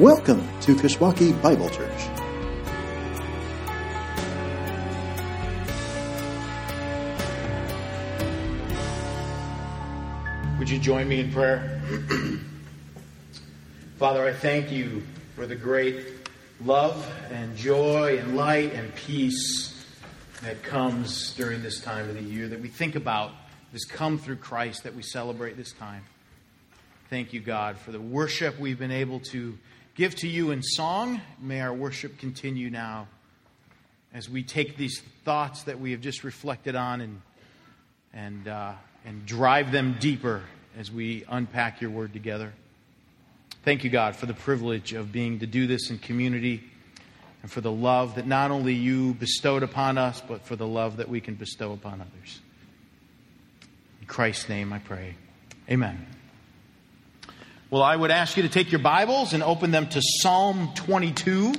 Welcome to Kishwaukee Bible Church. Would you join me in prayer? Father, I thank you for the great love and joy and light and peace that comes during this time of the year that we think about this come through Christ that we celebrate this time. Thank you, God, for the worship we've been able to give to you in song. May our worship continue now as we take these thoughts that we have just reflected on and, and, uh, and drive them deeper as we unpack your word together. Thank you, God, for the privilege of being to do this in community and for the love that not only you bestowed upon us, but for the love that we can bestow upon others. In Christ's name I pray. Amen. Well, I would ask you to take your Bibles and open them to Psalm 22.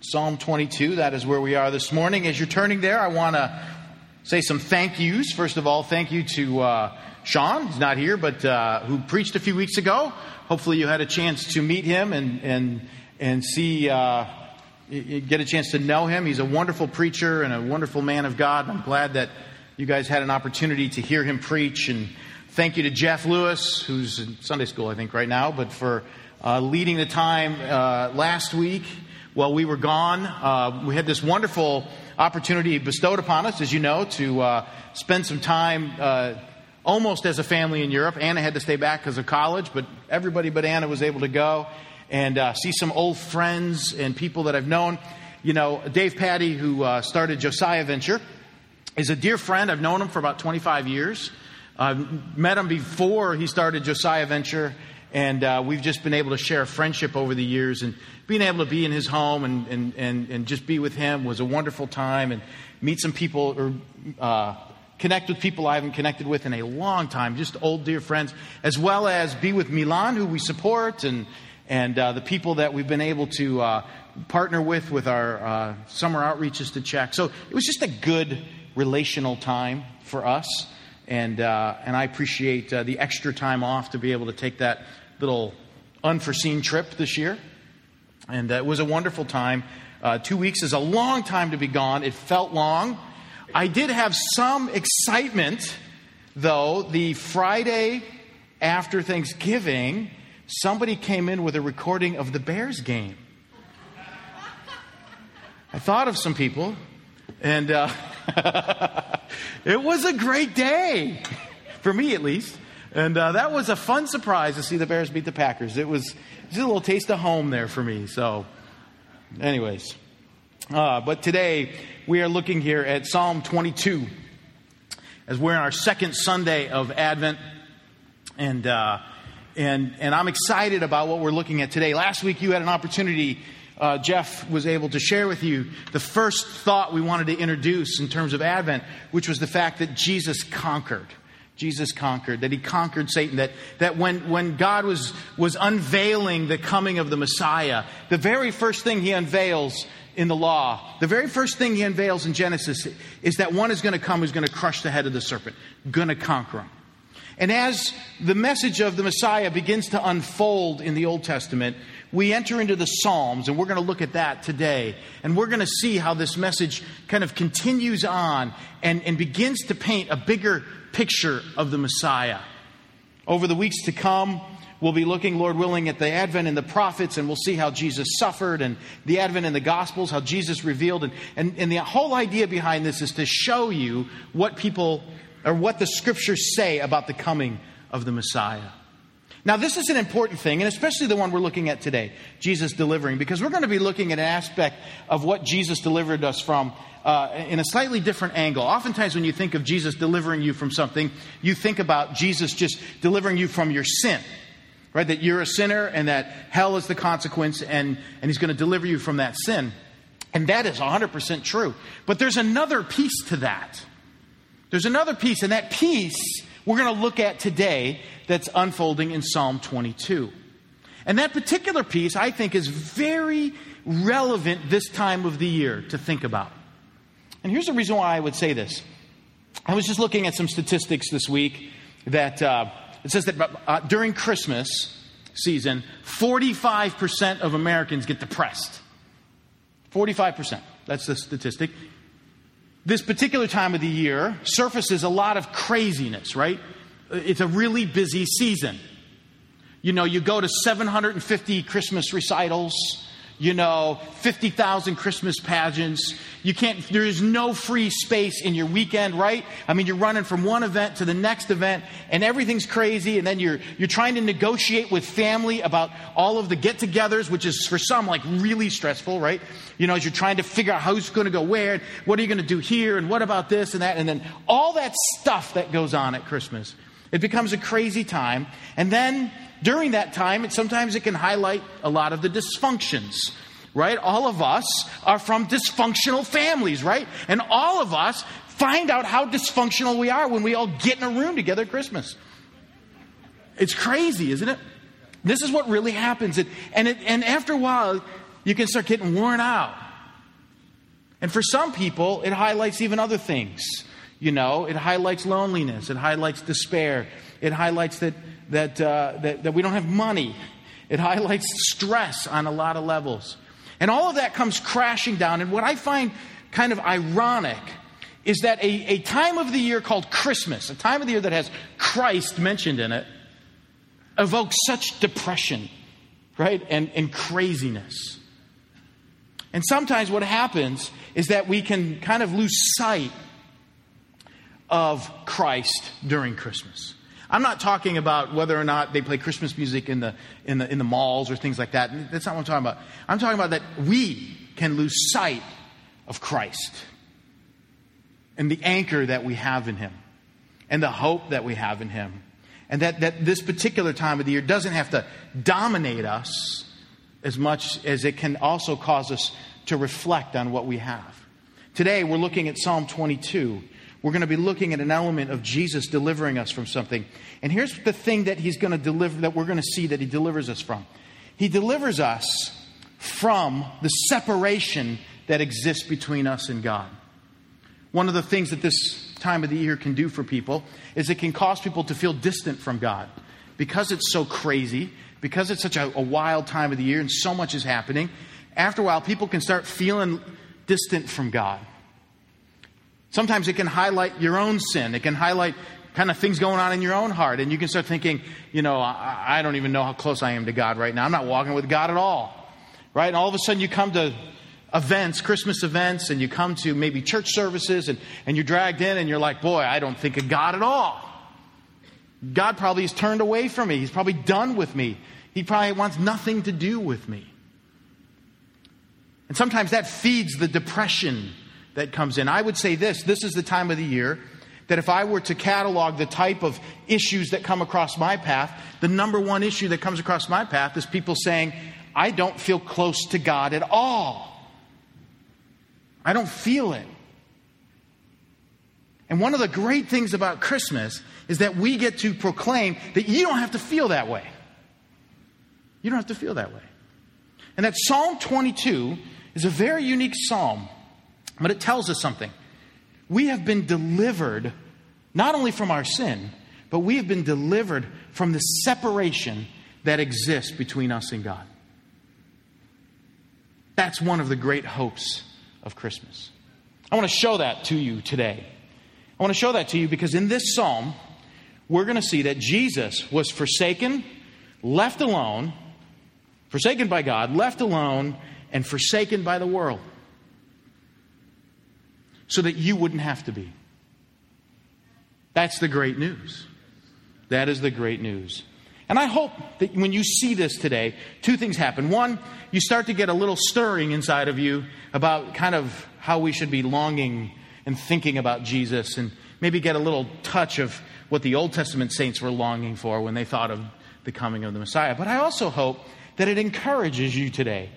Psalm 22, that is where we are this morning. As you're turning there, I want to say some thank yous. First of all, thank you to uh, Sean, he's not here, but uh, who preached a few weeks ago. Hopefully, you had a chance to meet him and and and see. Uh, get a chance to know him. He's a wonderful preacher and a wonderful man of God. I'm glad that you guys had an opportunity to hear him preach. And thank you to Jeff Lewis, who's in Sunday school, I think, right now, but for uh, leading the time uh, last week while we were gone. Uh, we had this wonderful opportunity bestowed upon us, as you know, to uh, spend some time uh, almost as a family in Europe. Anna had to stay back because of college, but everybody but Anna was able to go and uh, see some old friends and people that I've known. You know, Dave Patty, who started Josiah Venture, is a dear friend. I've known him for about 25 years. I've met him before he started Josiah Venture, and uh, we've just been able to share friendship over the years. And being able to be in his home and, and, and, and just be with him was a wonderful time and meet some people or uh, connect with people I haven't connected with in a long time, just old dear friends, as well as be with Milan, who we support, and, and uh, the people that we've been able to uh, partner with with our uh, summer outreaches to Czech. So it was just a good relational time for us. And, uh, and I appreciate uh, the extra time off to be able to take that little unforeseen trip this year. And uh, it was a wonderful time. two weeks is a long time to be gone. It felt long. I did have some excitement, though, the Friday after Thanksgiving, somebody came in with a recording of the Bears game. I thought of some people, and uh, it was a great day, for me at least. And uh, that was a fun surprise to see the Bears beat the Packers. It was just a little taste of home there for me. So, anyways. Uh, but today, we are looking here at Psalm 22 as we're in our second Sunday of Advent. And, uh, and, and I'm excited about what we're looking at today. Last week, you had an opportunity, uh, Jeff was able to share with you the first thought we wanted to introduce in terms of Advent, which was the fact that Jesus conquered. Jesus conquered, that he conquered Satan, that, that when, when God was, was unveiling the coming of the Messiah, the very first thing he unveils in the law, the very first thing he unveils in Genesis is that one is going to come who's going to crush the head of the serpent, going to conquer him. And as the message of the Messiah begins to unfold in the Old Testament, we enter into the Psalms, and we're going to look at that today. And we're going to see how this message kind of continues on and, and begins to paint a bigger picture of the Messiah. Over the weeks to come, we'll be looking, Lord willing, at the Advent and the prophets, and we'll see how Jesus suffered, and the Advent and the Gospels, how Jesus revealed. And, and, and the whole idea behind this is to show you what people, or what the scriptures say about the coming of the Messiah. Now, this is an important thing, and especially the one we're looking at today, Jesus delivering, because we're going to be looking at an aspect of what Jesus delivered us from uh, in a slightly different angle. Oftentimes, when you think of Jesus delivering you from something, you think about Jesus just delivering you from your sin, right? That you're a sinner and that hell is the consequence, and, and He's going to deliver you from that sin. And that is 100% true. But there's another piece to that. There's another piece, and that piece we're going to look at today that's unfolding in Psalm 22. And that particular piece, I think, is very relevant this time of the year to think about. And here's the reason why I would say this. I was just looking at some statistics this week that uh, it says that uh, during Christmas, season, 45% of Americans get depressed. 45%. That's the statistic. This particular time of the year surfaces a lot of craziness, right? It's a really busy season. You know, you go to 750 Christmas recitals you know, 50,000 Christmas pageants. You can't, there is no free space in your weekend, right? I mean, you're running from one event to the next event and everything's crazy. And then you're, you're trying to negotiate with family about all of the get togethers, which is for some like really stressful, right? You know, as you're trying to figure out who's going to go where, what are you going to do here, and what about this and that. And then all that stuff that goes on at Christmas. It becomes a crazy time. And then during that time, it, sometimes it can highlight a lot of the dysfunctions, right? All of us are from dysfunctional families, right? And all of us find out how dysfunctional we are when we all get in a room together at Christmas. It's crazy, isn't it? This is what really happens. It, and, it, and after a while, you can start getting worn out. And for some people, it highlights even other things. You know, it highlights loneliness, it highlights despair, it highlights that that, uh, that, that we don't have money. It highlights stress on a lot of levels. And all of that comes crashing down. And what I find kind of ironic is that a, a time of the year called Christmas, a time of the year that has Christ mentioned in it, evokes such depression, right? And, and craziness. And sometimes what happens is that we can kind of lose sight of Christ during Christmas. I'm not talking about whether or not they play Christmas music in the, in the, in the malls or things like that. That's not what I'm talking about. I'm talking about that we can lose sight of Christ and the anchor that we have in Him and the hope that we have in Him. And that, that this particular time of the year doesn't have to dominate us as much as it can also cause us to reflect on what we have. Today, we're looking at Psalm 22 we're going to be looking at an element of Jesus delivering us from something. And here's the thing that he's going to deliver, that we're going to see that he delivers us from. He delivers us from the separation that exists between us and God. One of the things that this time of the year can do for people is it can cause people to feel distant from God. Because it's so crazy, because it's such a, a wild time of the year and so much is happening, after a while, people can start feeling distant from God. Sometimes it can highlight your own sin. It can highlight kind of things going on in your own heart. And you can start thinking, you know, I, I don't even know how close I am to God right now. I'm not walking with God at all. Right? And all of a sudden you come to events, Christmas events, and you come to maybe church services and, and you're dragged in and you're like, boy, I don't think of God at all. God probably has turned away from me. He's probably done with me. He probably wants nothing to do with me. And sometimes that feeds the depression that comes in. I would say this this is the time of the year that if I were to catalog the type of issues that come across my path, the number one issue that comes across my path is people saying, I don't feel close to God at all. I don't feel it. And one of the great things about Christmas is that we get to proclaim that you don't have to feel that way. You don't have to feel that way. And that Psalm 22 is a very unique psalm but it tells us something. We have been delivered not only from our sin, but we have been delivered from the separation that exists between us and God. That's one of the great hopes of Christmas. I want to show that to you today. I want to show that to you because in this psalm, we're going to see that Jesus was forsaken, left alone, forsaken by God, left alone, and forsaken by the world so that you wouldn't have to be. That's the great news. That is the great news. And I hope that when you see this today, two things happen. One, you start to get a little stirring inside of you about kind of how we should be longing and thinking about Jesus, and maybe get a little touch of what the Old Testament saints were longing for when they thought of the coming of the Messiah. But I also hope that it encourages you today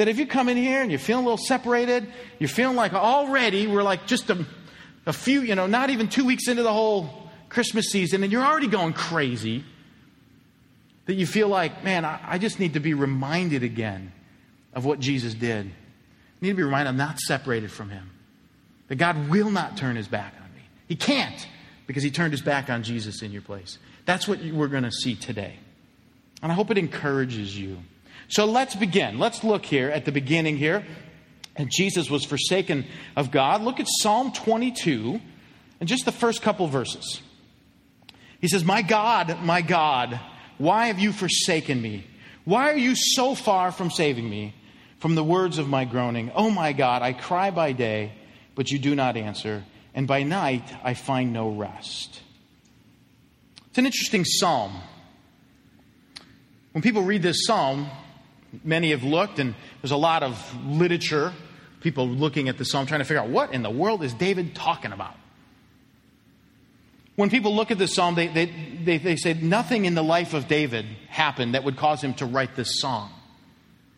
that if you come in here and you're feeling a little separated, you're feeling like already we're like just a, a few, you know, not even two weeks into the whole Christmas season, and you're already going crazy, that you feel like, man, I, I just need to be reminded again of what Jesus did. I need to be reminded I'm not separated from Him. That God will not turn His back on me. He can't because He turned His back on Jesus in your place. That's what we're going to see today. And I hope it encourages you. So let's begin. Let's look here at the beginning here. And Jesus was forsaken of God. Look at Psalm 22 and just the first couple verses. He says, My God, my God, why have you forsaken me? Why are you so far from saving me from the words of my groaning? Oh my God, I cry by day, but you do not answer, and by night I find no rest. It's an interesting psalm. When people read this psalm, many have looked, and there's a lot of literature, people looking at the psalm trying to figure out what in the world is David talking about. When people look at this psalm, they, they, they, they say nothing in the life of David happened that would cause him to write this song.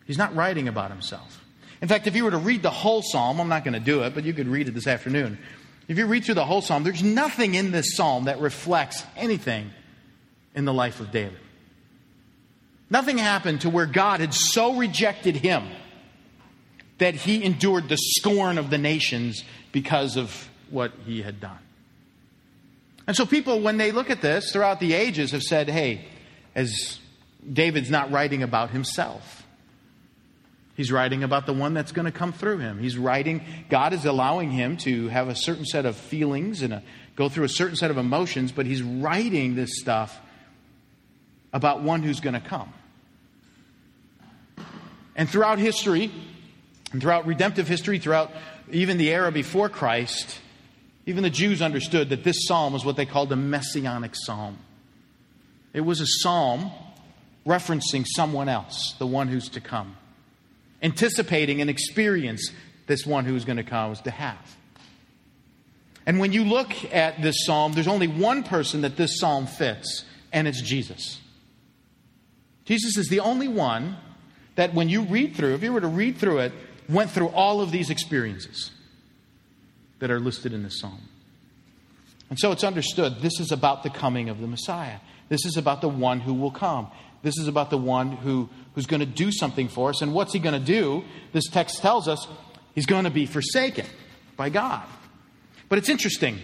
He's not writing about himself. In fact, if you were to read the whole psalm, I'm not going to do it, but you could read it this afternoon. If you read through the whole psalm, there's nothing in this psalm that reflects anything in the life of David. Nothing happened to where God had so rejected him that he endured the scorn of the nations because of what he had done. And so people, when they look at this throughout the ages, have said, hey, as David's not writing about himself. He's writing about the one that's going to come through him. He's writing, God is allowing him to have a certain set of feelings and a, go through a certain set of emotions, but he's writing this stuff about one who's going to come. And throughout history, and throughout redemptive history, throughout even the era before Christ, even the Jews understood that this psalm was what they called a messianic psalm. It was a psalm referencing someone else, the one who's to come, anticipating an experience this one who's going to come was to have. And when you look at this psalm, there's only one person that this psalm fits, and it's Jesus. Jesus is the only one that when you read through, if you were to read through it, went through all of these experiences that are listed in this psalm. And so it's understood this is about the coming of the Messiah. This is about the one who will come. This is about the one who, who's going to do something for us. And what's he going to do? This text tells us he's going to be forsaken by God. But it's interesting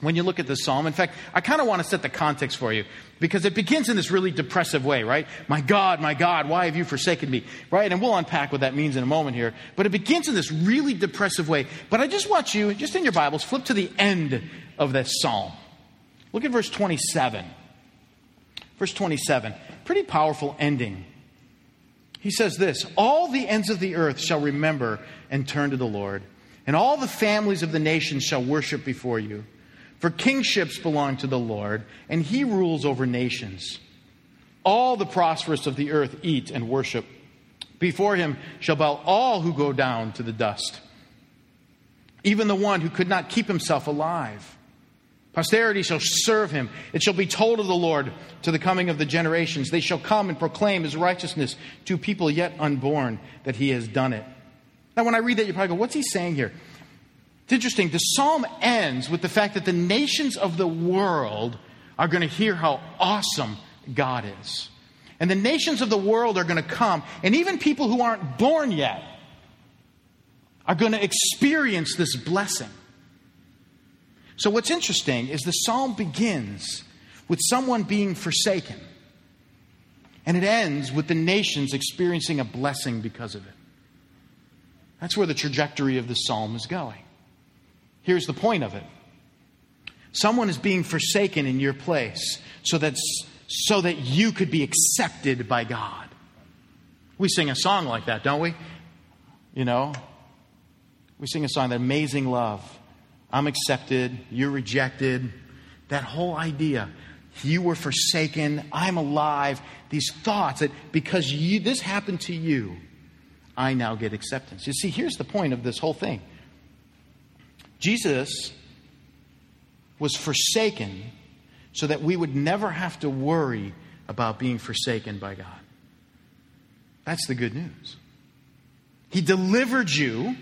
when you look at this psalm. In fact, I kind of want to set the context for you because it begins in this really depressive way, right? My God, my God, why have you forsaken me? Right? And we'll unpack what that means in a moment here. But it begins in this really depressive way. But I just want you, just in your Bibles, flip to the end of this psalm. Look at verse 27. Verse 27, pretty powerful ending. He says this All the ends of the earth shall remember and turn to the Lord, and all the families of the nations shall worship before you. For kingships belong to the Lord, and he rules over nations. All the prosperous of the earth eat and worship. Before him shall bow all who go down to the dust, even the one who could not keep himself alive. Posterity shall serve him. It shall be told of the Lord to the coming of the generations. They shall come and proclaim his righteousness to people yet unborn that he has done it. Now, when I read that, you probably go, what's he saying here? It's interesting. The psalm ends with the fact that the nations of the world are going to hear how awesome God is. And the nations of the world are going to come, and even people who aren't born yet are going to experience this blessing. So, what's interesting is the psalm begins with someone being forsaken, and it ends with the nations experiencing a blessing because of it. That's where the trajectory of the psalm is going. Here's the point of it someone is being forsaken in your place so that, so that you could be accepted by God. We sing a song like that, don't we? You know, we sing a song, that amazing love. I'm accepted, you're rejected. That whole idea. You were forsaken, I'm alive. These thoughts that because you, this happened to you, I now get acceptance. You see, here's the point of this whole thing Jesus was forsaken so that we would never have to worry about being forsaken by God. That's the good news. He delivered you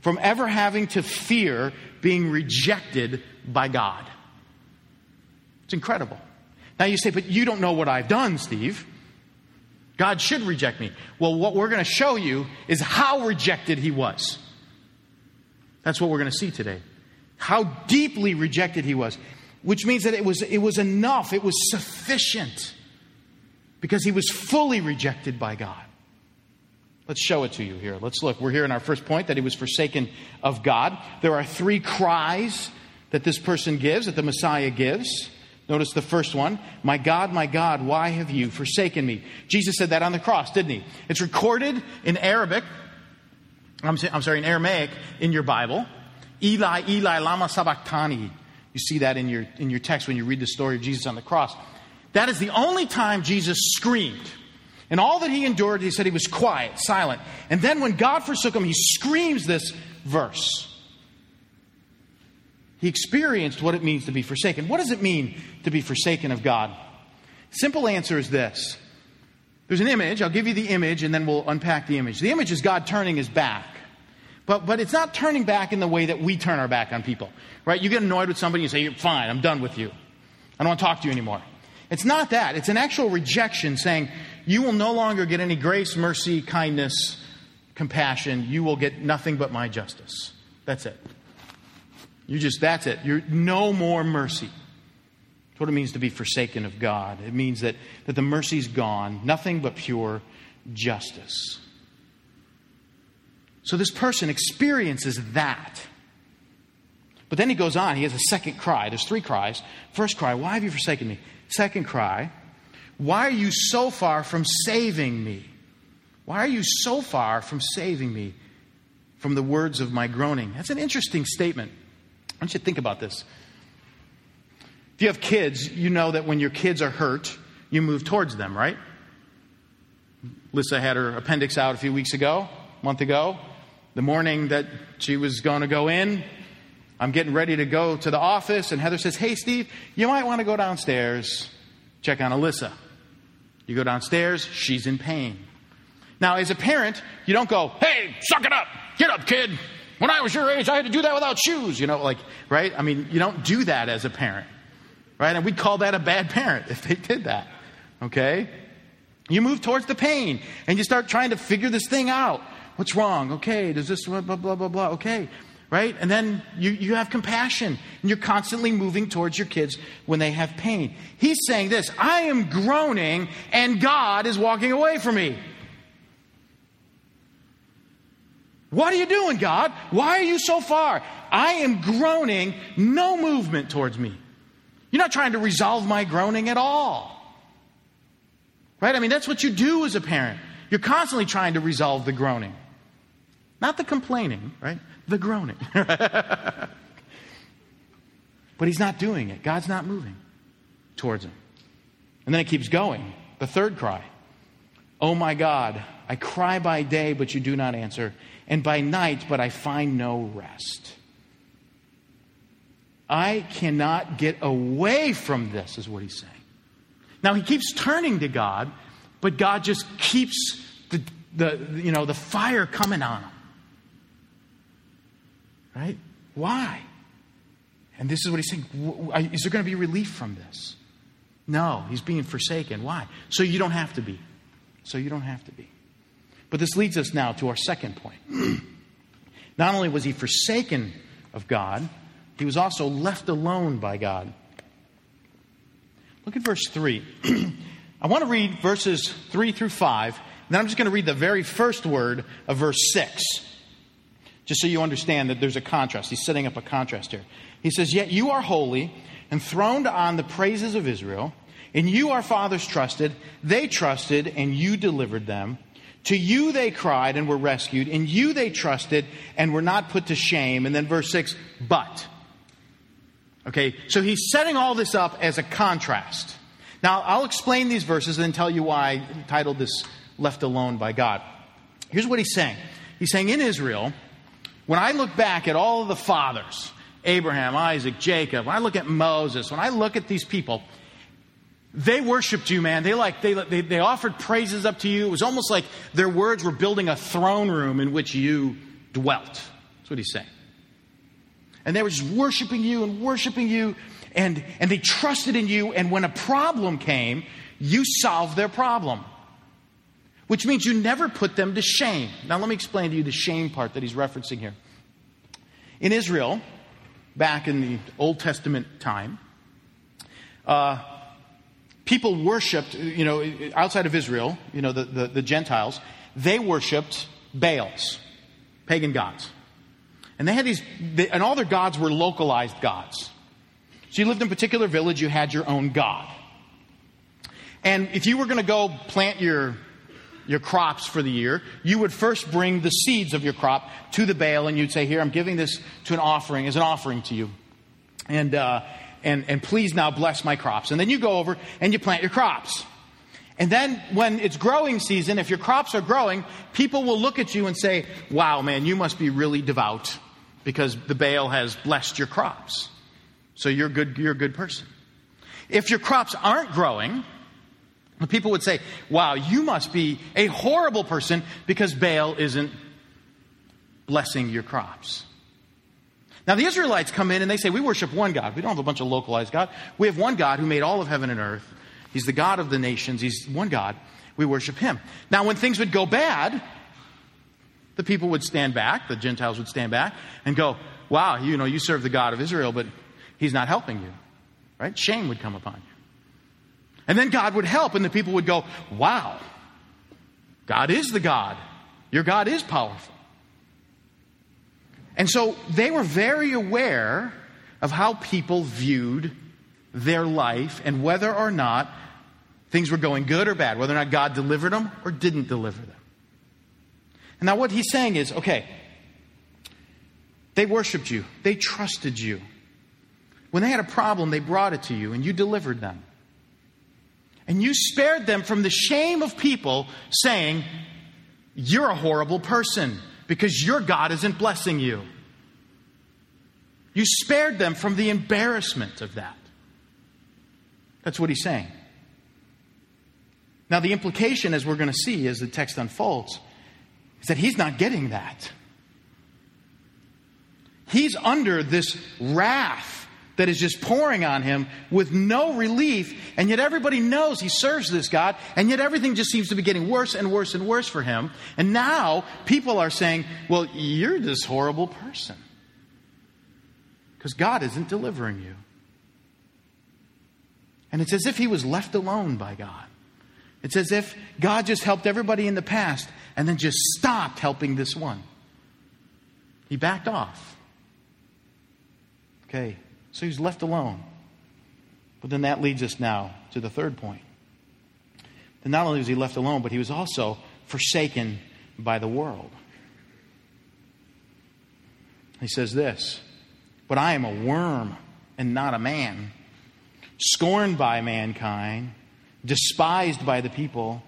from ever having to fear being rejected by God. It's incredible. Now you say, but you don't know what I've done, Steve. God should reject me. Well, what we're going to show you is how rejected he was. That's what we're going to see today. How deeply rejected he was, which means that it was, it was enough, it was sufficient because he was fully rejected by God. Let's show it to you here. Let's look. We're here in our first point that he was forsaken of God. There are three cries that this person gives, that the Messiah gives. Notice the first one My God, my God, why have you forsaken me? Jesus said that on the cross, didn't he? It's recorded in Arabic, I'm, sorry, in Aramaic in your Bible. Eli, Eli, Lama Sabachthani. You see that in your, in your text when you read the story of Jesus on the cross. That is the only time Jesus screamed. And all that he endured, he said he was quiet, silent. And then when God forsook him, he screams this verse. He experienced what it means to be forsaken. What does it mean to be forsaken of God? Simple answer is this. There's an image. I'll give you the image and then we'll unpack the image. The image is God turning his back. But, but it's not turning back in the way that we turn our back on people, right? You get annoyed with somebody you say, fine, I'm done with you. I don't want to talk to you anymore. It's not that. It's an actual rejection saying, you will no longer get any grace, mercy, kindness, compassion. You will get nothing but my justice. That's it. You just, that's it. You're no more mercy. That's what it means to be forsaken of God. It means that, that the mercy's gone, nothing but pure justice. So this person experiences that. But then he goes on, he has a second cry. There's three cries. First cry, why have you forsaken me? Second cry, why are you so far from saving me? Why are you so far from saving me from the words of my groaning? That's an interesting statement. I want you to think about this. If you have kids, you know that when your kids are hurt, you move towards them, right? Lissa had her appendix out a few weeks ago, month ago. The morning that she was going to go in, I'm getting ready to go to the office, and Heather says, Hey, Steve, you might want to go downstairs, check on Alyssa. You go downstairs, she's in pain. Now, as a parent, you don't go, Hey, suck it up, get up, kid. When I was your age, I had to do that without shoes, you know, like, right? I mean, you don't do that as a parent, right? And we'd call that a bad parent if they did that, okay? You move towards the pain and you start trying to figure this thing out. What's wrong? Okay, does this, blah, blah, blah, blah, okay right? And then you, you have compassion and you're constantly moving towards your kids when they have pain. He's saying this I am groaning and God is walking away from me. What are you doing, God? Why are you so far? I am groaning, no movement towards me. You're not trying to resolve my groaning at all. Right? I mean, that's what you do as a parent. You're constantly trying to resolve the groaning, not the complaining, right? the groaning. but he's not doing it. God's not moving towards him. And then it keeps going. The third cry Oh my God, I cry by day, but you do not answer, and by night, but I find no rest. I cannot get away from this, is what he's saying. Now, he keeps turning to God, but God just keeps the, the, you know, the fire coming on him. Right? Why? And this is what he's saying. Is there going to be relief from this? No, he's being forsaken. Why? So you don't have to be. So you don't have to be. But this leads us now to our second point. Not only was he forsaken of God, he was also left alone by God. Look at verse 3. I want to read verses 3 through 5, and then I'm just going to read the very first word of verse 6 just so you understand that there's a contrast. He's setting up a contrast here. He says, Yet you are holy, enthroned on the praises of Israel. and you our fathers trusted, they trusted, and you delivered them. To you they cried and were rescued. In you they trusted and were not put to shame. And then verse 6, but. Okay, so he's setting all this up as a contrast. Now, I'll explain these verses and then tell you why I titled this Left Alone by God. Here's what he's saying He's saying in Israel, when I look back at all of the fathers, Abraham, Isaac, Jacob, when I look at Moses, when I look at these people, they worshiped you, man. They like they, they, they offered praises up to you. It was almost like their words were building a throne room in which you dwelt. That's what he's saying. And they were just worshiping you and worshiping you, and, and they trusted in you. And when a problem came, you solved their problem which means you never put them to shame. Now, let me explain to you the shame part that he's referencing here. In Israel, back in the Old Testament time, uh, people worshipped, you know, outside of Israel, you know, the, the, the Gentiles, they worshipped Baals, pagan gods. And they had these, and all their gods were localized gods. So you lived in a particular village, you had your own god. And if you were going to go plant your, your crops for the year, you would first bring the seeds of your crop to the Baal and you'd say, Here, I'm giving this to an offering, as an offering to you. And, uh, and, and please now bless my crops. And then you go over and you plant your crops. And then when it's growing season, if your crops are growing, people will look at you and say, Wow, man, you must be really devout because the Baal has blessed your crops. So you're good, you're a good person. If your crops aren't growing, people would say, Wow, you must be a horrible person because Baal isn't blessing your crops. Now, the Israelites come in and they say, We worship one God. We don't have a bunch of localized God. We have one God who made all of heaven and earth. He's the God of the nations. He's one God. We worship him. Now, when things would go bad, the people would stand back, the Gentiles would stand back and go, Wow, you know, you serve the God of Israel, but he's not helping you. Right? Shame would come upon you. And then God would help, and the people would go, Wow, God is the God. Your God is powerful. And so they were very aware of how people viewed their life and whether or not things were going good or bad, whether or not God delivered them or didn't deliver them. And now what he's saying is okay, they worshiped you, they trusted you. When they had a problem, they brought it to you and you delivered them. And you spared them from the shame of people saying, You're a horrible person because your God isn't blessing you. You spared them from the embarrassment of that. That's what he's saying. Now, the implication, as we're going to see as the text unfolds, is that he's not getting that. He's under this wrath that is just pouring on him with no relief, and yet everybody knows he serves this God, and yet everything just seems to be getting worse and worse and worse for him. And now people are saying, Well, you're this horrible person because God isn't delivering you. And it's as if he was left alone by God. It's as if God just helped everybody in the past and then just stopped helping this one. He backed off. Okay, so he's left alone. But then that leads us now to the third point. That not only was he left alone, but he was also forsaken by the world. He says this But I am a worm and not a man, scorned by mankind, despised by the people.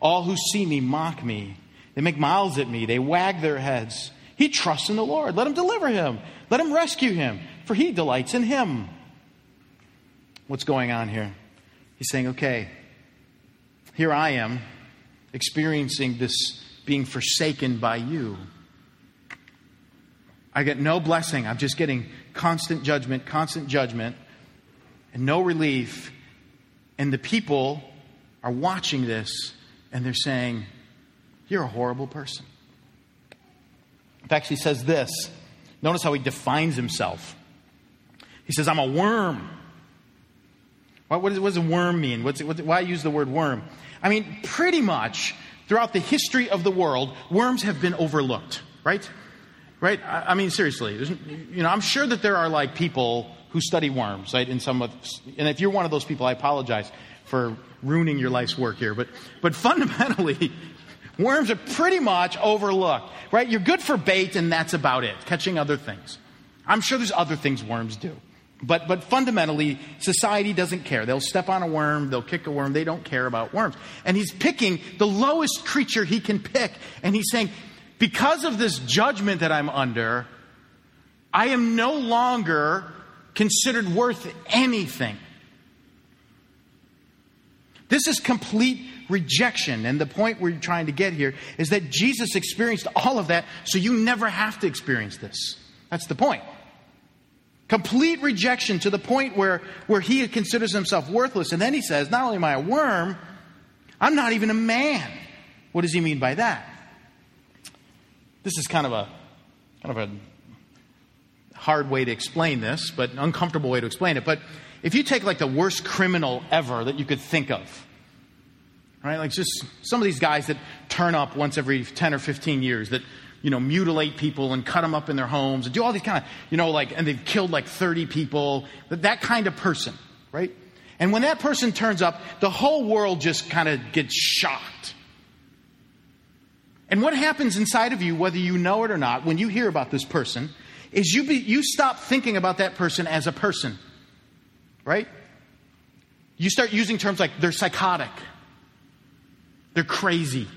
All who see me mock me. They make mouths at me, they wag their heads. He trusts in the Lord. Let him deliver him, let him rescue him for he delights in him. What's going on here? He's saying, okay, here I am experiencing this being forsaken by you. I get no blessing. I'm just getting constant judgment, constant judgment, and no relief. And the people are watching this and they're saying, You're a horrible person. In fact, he says this. Notice how he defines himself. He says, I'm a worm. What, what, does, what does a worm mean? What's, what, why use the word worm? I mean, pretty much throughout the history of the world, worms have been overlooked, right? Right? I, I mean, seriously. You know, I'm sure that there are like people who study worms, right? In some of, and if you're one of those people, I apologize for ruining your life's work here. But, but fundamentally, worms are pretty much overlooked, right? You're good for bait, and that's about it, catching other things. I'm sure there's other things worms do. But, but fundamentally, society doesn't care. They'll step on a worm, they'll kick a worm, they don't care about worms. And he's picking the lowest creature he can pick, and he's saying, because of this judgment that I'm under, I am no longer considered worth anything. This is complete rejection. And the point we're trying to get here is that Jesus experienced all of that, so you never have to experience this. That's the point. Complete rejection to the point where, where he considers himself worthless. And then he says, Not only am I a worm, I'm not even a man. What does he mean by that? This is kind of a kind of a hard way to explain this, but an uncomfortable way to explain it. But if you take like the worst criminal ever that you could think of, right? Like just some of these guys that turn up once every 10 or 15 years that, you know, mutilate people and cut them up in their homes and do all these kind of, you know, like, and they've killed like 30 people, that, that kind of person, right? And when that person turns up, the whole world just kind of gets shocked. And what happens inside of you, whether you know it or not, when you hear about this person, is you, be, you stop thinking about that person as a person, right? You start using terms like they're psychotic, they're crazy.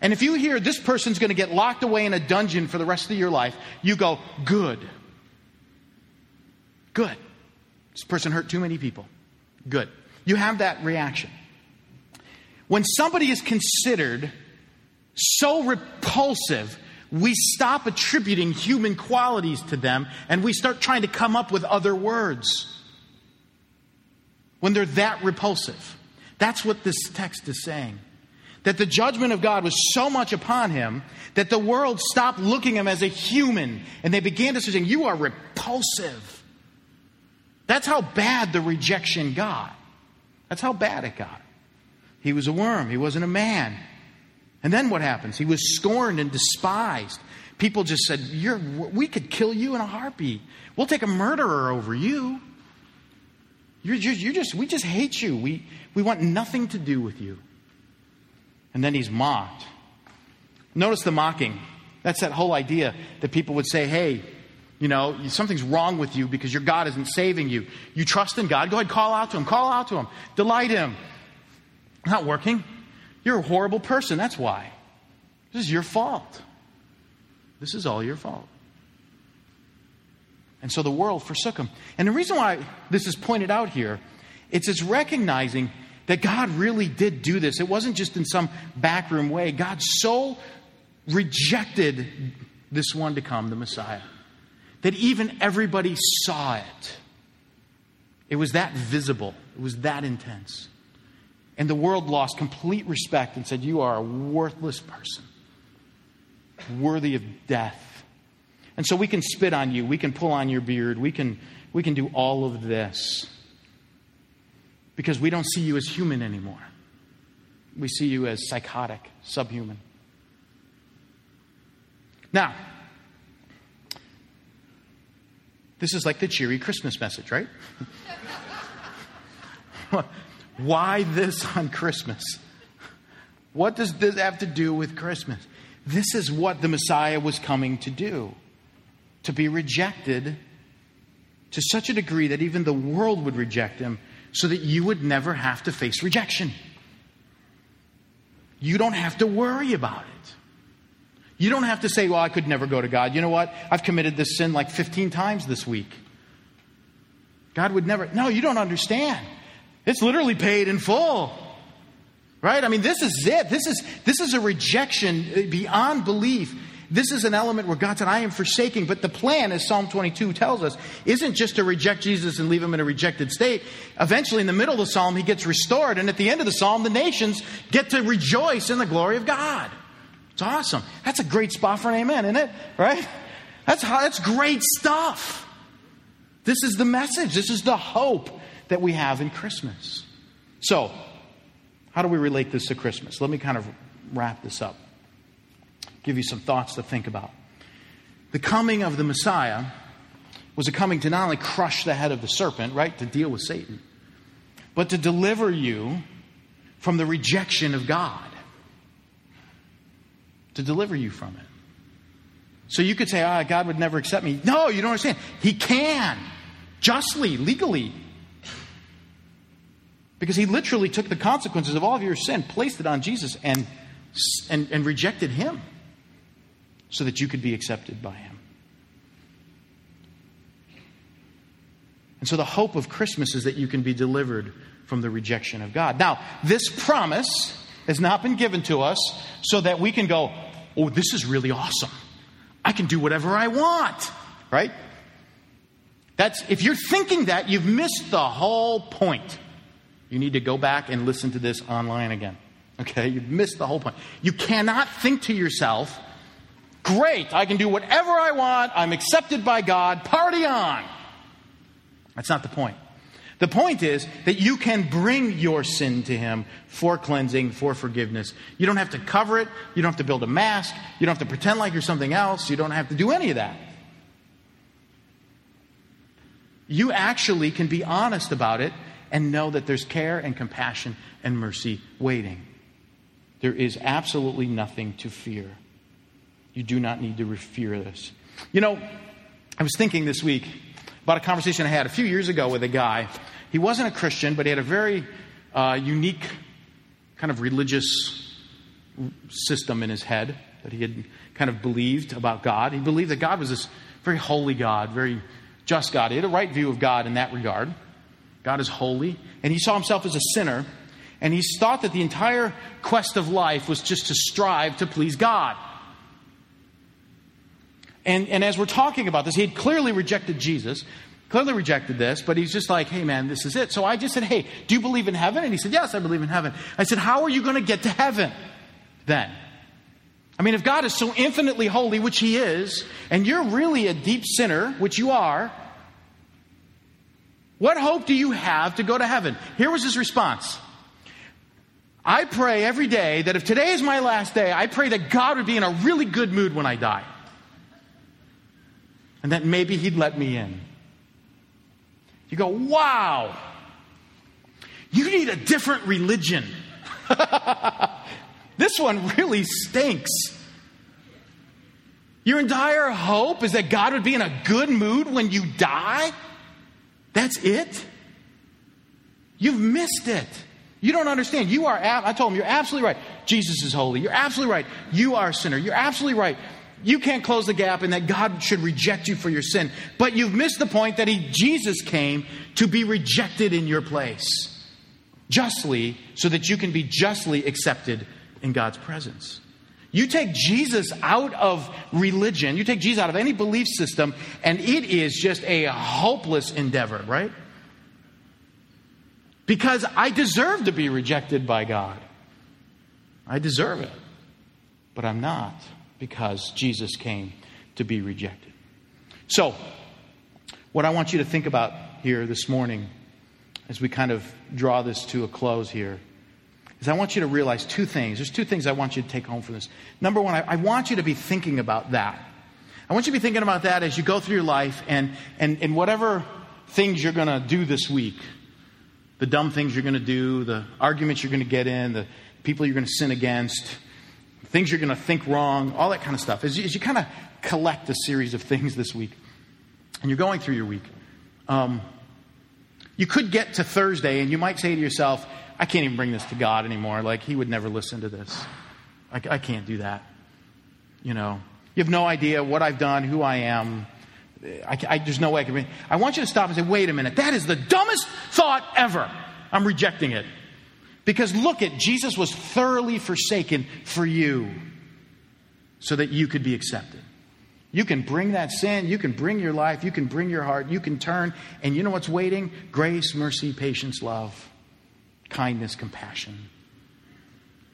And if you hear this person's going to get locked away in a dungeon for the rest of your life, you go, good. Good. This person hurt too many people. Good. You have that reaction. When somebody is considered so repulsive, we stop attributing human qualities to them and we start trying to come up with other words when they're that repulsive. That's what this text is saying. That the judgment of God was so much upon him that the world stopped looking him as a human and they began to say, You are repulsive. That's how bad the rejection got. That's how bad it got. He was a worm, he wasn't a man. And then what happens? He was scorned and despised. People just said, We could kill you in a heartbeat. We'll take a murderer over you. You're, you're, you're just, we just hate you. We, we want nothing to do with you. And then he's mocked. Notice the mocking. That's that whole idea that people would say, Hey, you know, something's wrong with you because your God isn't saving you. You trust in God. Go ahead, call out to Him. Call out to Him. Delight Him. Not working. You're a horrible person. That's why. This is your fault. This is all your fault. And so the world forsook him. And the reason why this is pointed out here, it's it's recognizing that God really did do this. It wasn't just in some backroom way. God so rejected this one to come, the Messiah that even everybody saw it. It was that visible, it was that intense. And the world lost complete respect and said, You are a worthless person, worthy of death. And so we can spit on you, we can pull on your beard, we can, we can do all of this because we don't see you as human anymore. We see you as psychotic, subhuman. Now, this is like the cheery Christmas message, right? Why this on Christmas? What does this have to do with Christmas? This is what the Messiah was coming to do to be rejected to such a degree that even the world would reject him so that you would never have to face rejection. You don't have to worry about it. You don't have to say, well, I could never go to God. You know what? I've committed this sin like 15 times this week. God would never. No, you don't understand. It's literally paid in full. Right? I mean, this is it. This is, this is a rejection beyond belief. This is an element where God said, I am forsaking. But the plan, as Psalm 22 tells us, isn't just to reject Jesus and leave him in a rejected state. Eventually, in the middle of the psalm, he gets restored. And at the end of the psalm, the nations get to rejoice in the glory of God. It's awesome. That's a great spot for an amen, isn't it? Right? That's, that's great stuff. This is the message. This is the hope that we have in Christmas. So, how do we relate this to Christmas? Let me kind of wrap this up, give you some thoughts to think about. The coming of the Messiah was a coming to not only crush the head of the serpent, right, to deal with Satan, but to deliver you from the rejection of God to deliver you from it. So you could say, ah, oh, God would never accept me. No, you don't understand. He can, justly, legally. Because he literally took the consequences of all of your sin, placed it on Jesus, and, and, and rejected him so that you could be accepted by him. And so the hope of Christmas is that you can be delivered from the rejection of God. Now, this promise has not been given to us so that we can go, oh, this is really awesome. I can do whatever I want, right? That's, if you're thinking that, you've missed the whole point. You need to go back and listen to this online again. Okay? You've missed the whole point. You cannot think to yourself, great, I can do whatever I want, I'm accepted by God, party on. That's not the point. The point is that you can bring your sin to Him for cleansing, for forgiveness. You don't have to cover it. You don't have to build a mask. You don't have to pretend like you're something else. You don't have to do any of that. You actually can be honest about it and know that there's care and compassion and mercy waiting. There is absolutely nothing to fear. You do not need to fear this. You know, I was thinking this week about a conversation I had a few years ago with a guy. He wasn't a Christian, but he had a very uh, unique kind of religious system in his head that he had kind of believed about God. He believed that God was this very holy God, very just God. He had a right view of God in that regard. God is holy. And he saw himself as a sinner. And he thought that the entire quest of life was just to strive to please God. And, and as we're talking about this, he had clearly rejected Jesus, clearly rejected this, but he's just like, hey, man, this is it. So I just said, hey, do you believe in heaven? And he said, yes, I believe in heaven. I said, how are you going to get to heaven then? I mean, if God is so infinitely holy, which he is, and you're really a deep sinner, which you are, what hope do you have to go to heaven? Here was his response. I pray every day that if today is my last day, I pray that God would be in a really good mood when I die and that maybe he'd let me in. You go, wow, you need a different religion. this one really stinks. Your entire hope is that God would be in a good mood when you die? That's it? You've missed it. You don't understand. You are, I told him, you're absolutely right. Jesus is holy. You're absolutely right. You are a sinner. You're absolutely right you can't close the gap and that God should reject you for your sin. But you've missed the point that he, Jesus came to be rejected in your place justly so that you can be justly accepted in God's presence. You take Jesus out of religion, you take Jesus out of any belief system, and it is just a hopeless endeavor, right? Because I deserve to be rejected by God. I deserve it, but I'm not because Jesus came to be rejected. So, what I want you to think about here this morning, as we kind of draw this to a close here, is I want you to realize two things. There's two things I want you to take home from this. Number one, I, I want you to be thinking about that. I want you to be thinking about that as you go through your life and, and, and whatever things you're going to do this week the dumb things you're going to do, the arguments you're going to get in, the people you're going to sin against, things you're going to think wrong, all that kind of stuff. As you, you kind of collect a series of things this week, and you're going through your week, um, you could get to Thursday and you might say to yourself, I can't even bring this to God anymore. Like, He would never listen to this. I, I can't do that. You know, you have no idea what I've done, who I am. I, I, there's no way I can. I want you to stop and say, wait a minute, that is the dumbest thought ever. I'm rejecting it. Because look at Jesus was thoroughly forsaken for you so that you could be accepted. You can bring that sin, you can bring your life, you can bring your heart, you can turn, and you know what's waiting? Grace, mercy, patience, love, kindness, compassion.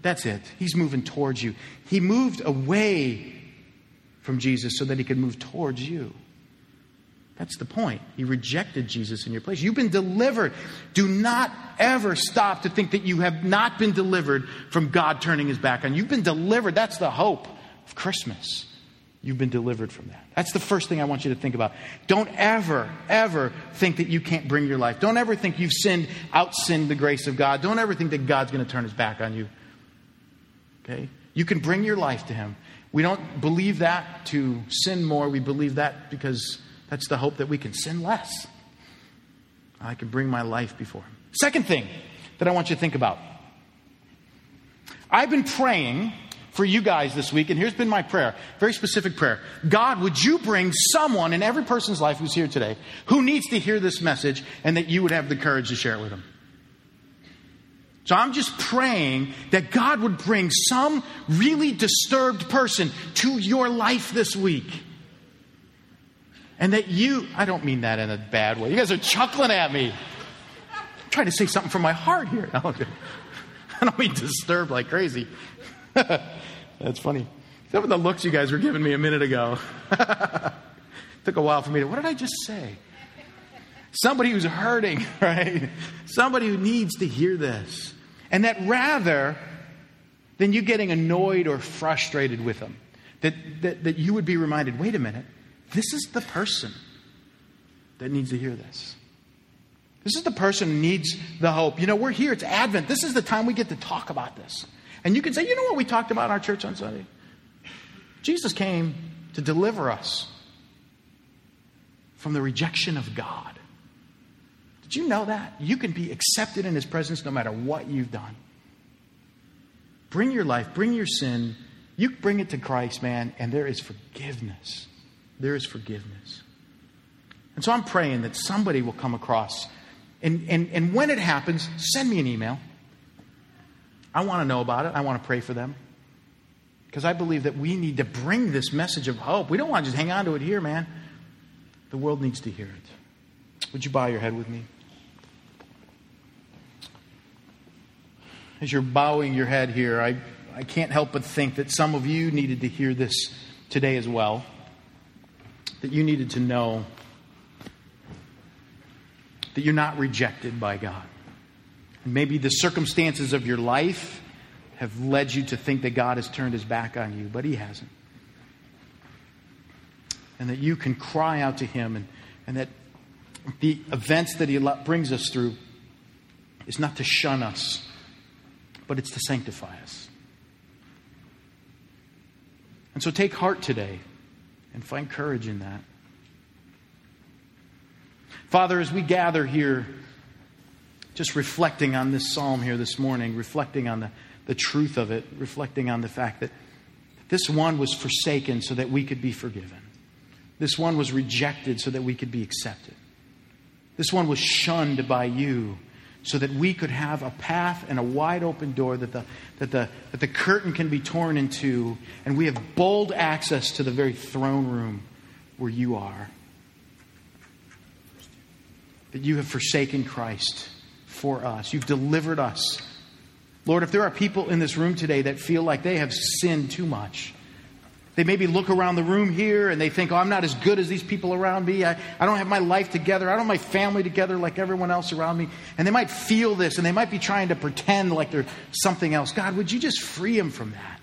That's it. He's moving towards you. He moved away from Jesus so that he could move towards you. That's the point. He rejected Jesus in your place. You've been delivered. Do not ever stop to think that you have not been delivered from God turning his back on you. You've been delivered. That's the hope of Christmas. You've been delivered from that. That's the first thing I want you to think about. Don't ever, ever think that you can't bring your life. Don't ever think you've sinned, out sinned the grace of God. Don't ever think that God's going to turn his back on you. Okay? You can bring your life to him. We don't believe that to sin more. We believe that because that's the hope that we can sin less. I can bring my life before Him. Second thing that I want you to think about I've been praying for you guys this week, and here's been my prayer very specific prayer God, would you bring someone in every person's life who's here today who needs to hear this message and that you would have the courage to share it with them? So I'm just praying that God would bring some really disturbed person to your life this week and that you, I don't mean that in a bad way. You guys are chuckling at me. I'm trying to say something from my heart here. I don't mean disturbed like crazy. That's funny. Some of the looks you guys were giving me a minute ago. Took a while for me to, what did I just say? somebody who's hurting, right? Somebody who needs to hear this. And that rather than you getting annoyed or frustrated with them, that, that, that you would be reminded wait a minute, this is the person that needs to hear this. This is the person who needs the hope. You know, we're here, it's Advent. This is the time we get to talk about this. And you can say, you know what we talked about in our church on Sunday? Jesus came to deliver us from the rejection of God. Did you know that? You can be accepted in His presence no matter what you've done. Bring your life, bring your sin, you bring it to Christ, man, and there is forgiveness. There is forgiveness. And so I'm praying that somebody will come across. And, and, and when it happens, send me an email. I want to know about it. I want to pray for them. Because I believe that we need to bring this message of hope. We don't want to just hang on to it here, man. The world needs to hear it. Would you bow your head with me? As you're bowing your head here, I, I can't help but think that some of you needed to hear this today as well. That you needed to know that you're not rejected by God. Maybe the circumstances of your life have led you to think that God has turned his back on you, but he hasn't. And that you can cry out to him, and, and that the events that he brings us through is not to shun us, but it's to sanctify us. And so take heart today and find courage in that. Father, as we gather here, just reflecting on this psalm here this morning, reflecting on the, the truth of it, reflecting on the fact that this one was forsaken so that we could be forgiven. This one was rejected so that we could be accepted. This one was shunned by you so that we could have a path and a wide open door that the, that the, that the curtain can be torn into, and we have bold access to the very throne room where you are that you have forsaken Christ for us. You've delivered us. Lord, if there are people in this room today that feel like they have sinned too much, they maybe look around the room here and they think, oh, I'm not as good as these people around me. I, I don't have my life together. I don't have my family together like everyone else around me. And they might feel this and they might be trying to pretend like they're something else. God, would you just free them from that?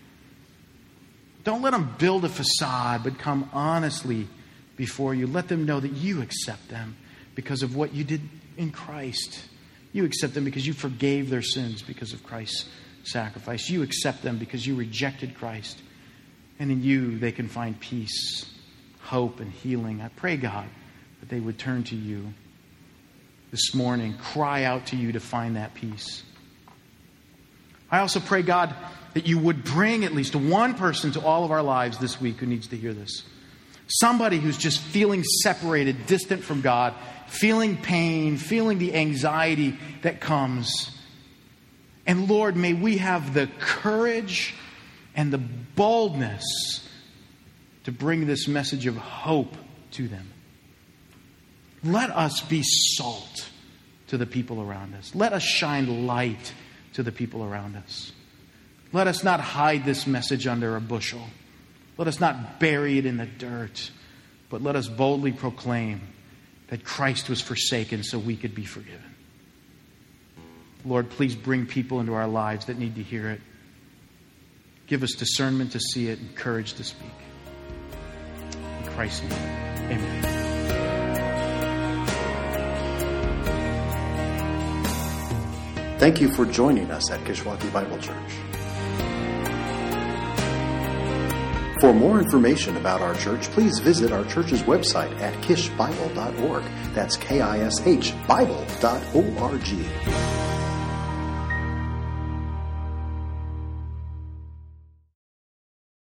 Don't let them build a facade, but come honestly before you. Let them know that you accept them because of what you did in Christ. You accept them because you forgave their sins because of Christ's sacrifice. You accept them because you rejected Christ. And in you, they can find peace, hope, and healing. I pray, God, that they would turn to you this morning, cry out to you to find that peace. I also pray, God, that you would bring at least one person to all of our lives this week who needs to hear this. Somebody who's just feeling separated, distant from God, feeling pain, feeling the anxiety that comes. And Lord, may we have the courage and the boldness to bring this message of hope to them. Let us be salt to the people around us. Let us shine light to the people around us. Let us not hide this message under a bushel. Let us not bury it in the dirt, but let us boldly proclaim that Christ was forsaken so we could be forgiven. Lord, please bring people into our lives that need to hear it. Give us discernment to see it and courage to speak. In Christ's name, amen. Thank you for joining us at Kishwaukee Bible Church. For more information about our church, please visit our church's website at kishbible.org. That's K I S H Bible.org.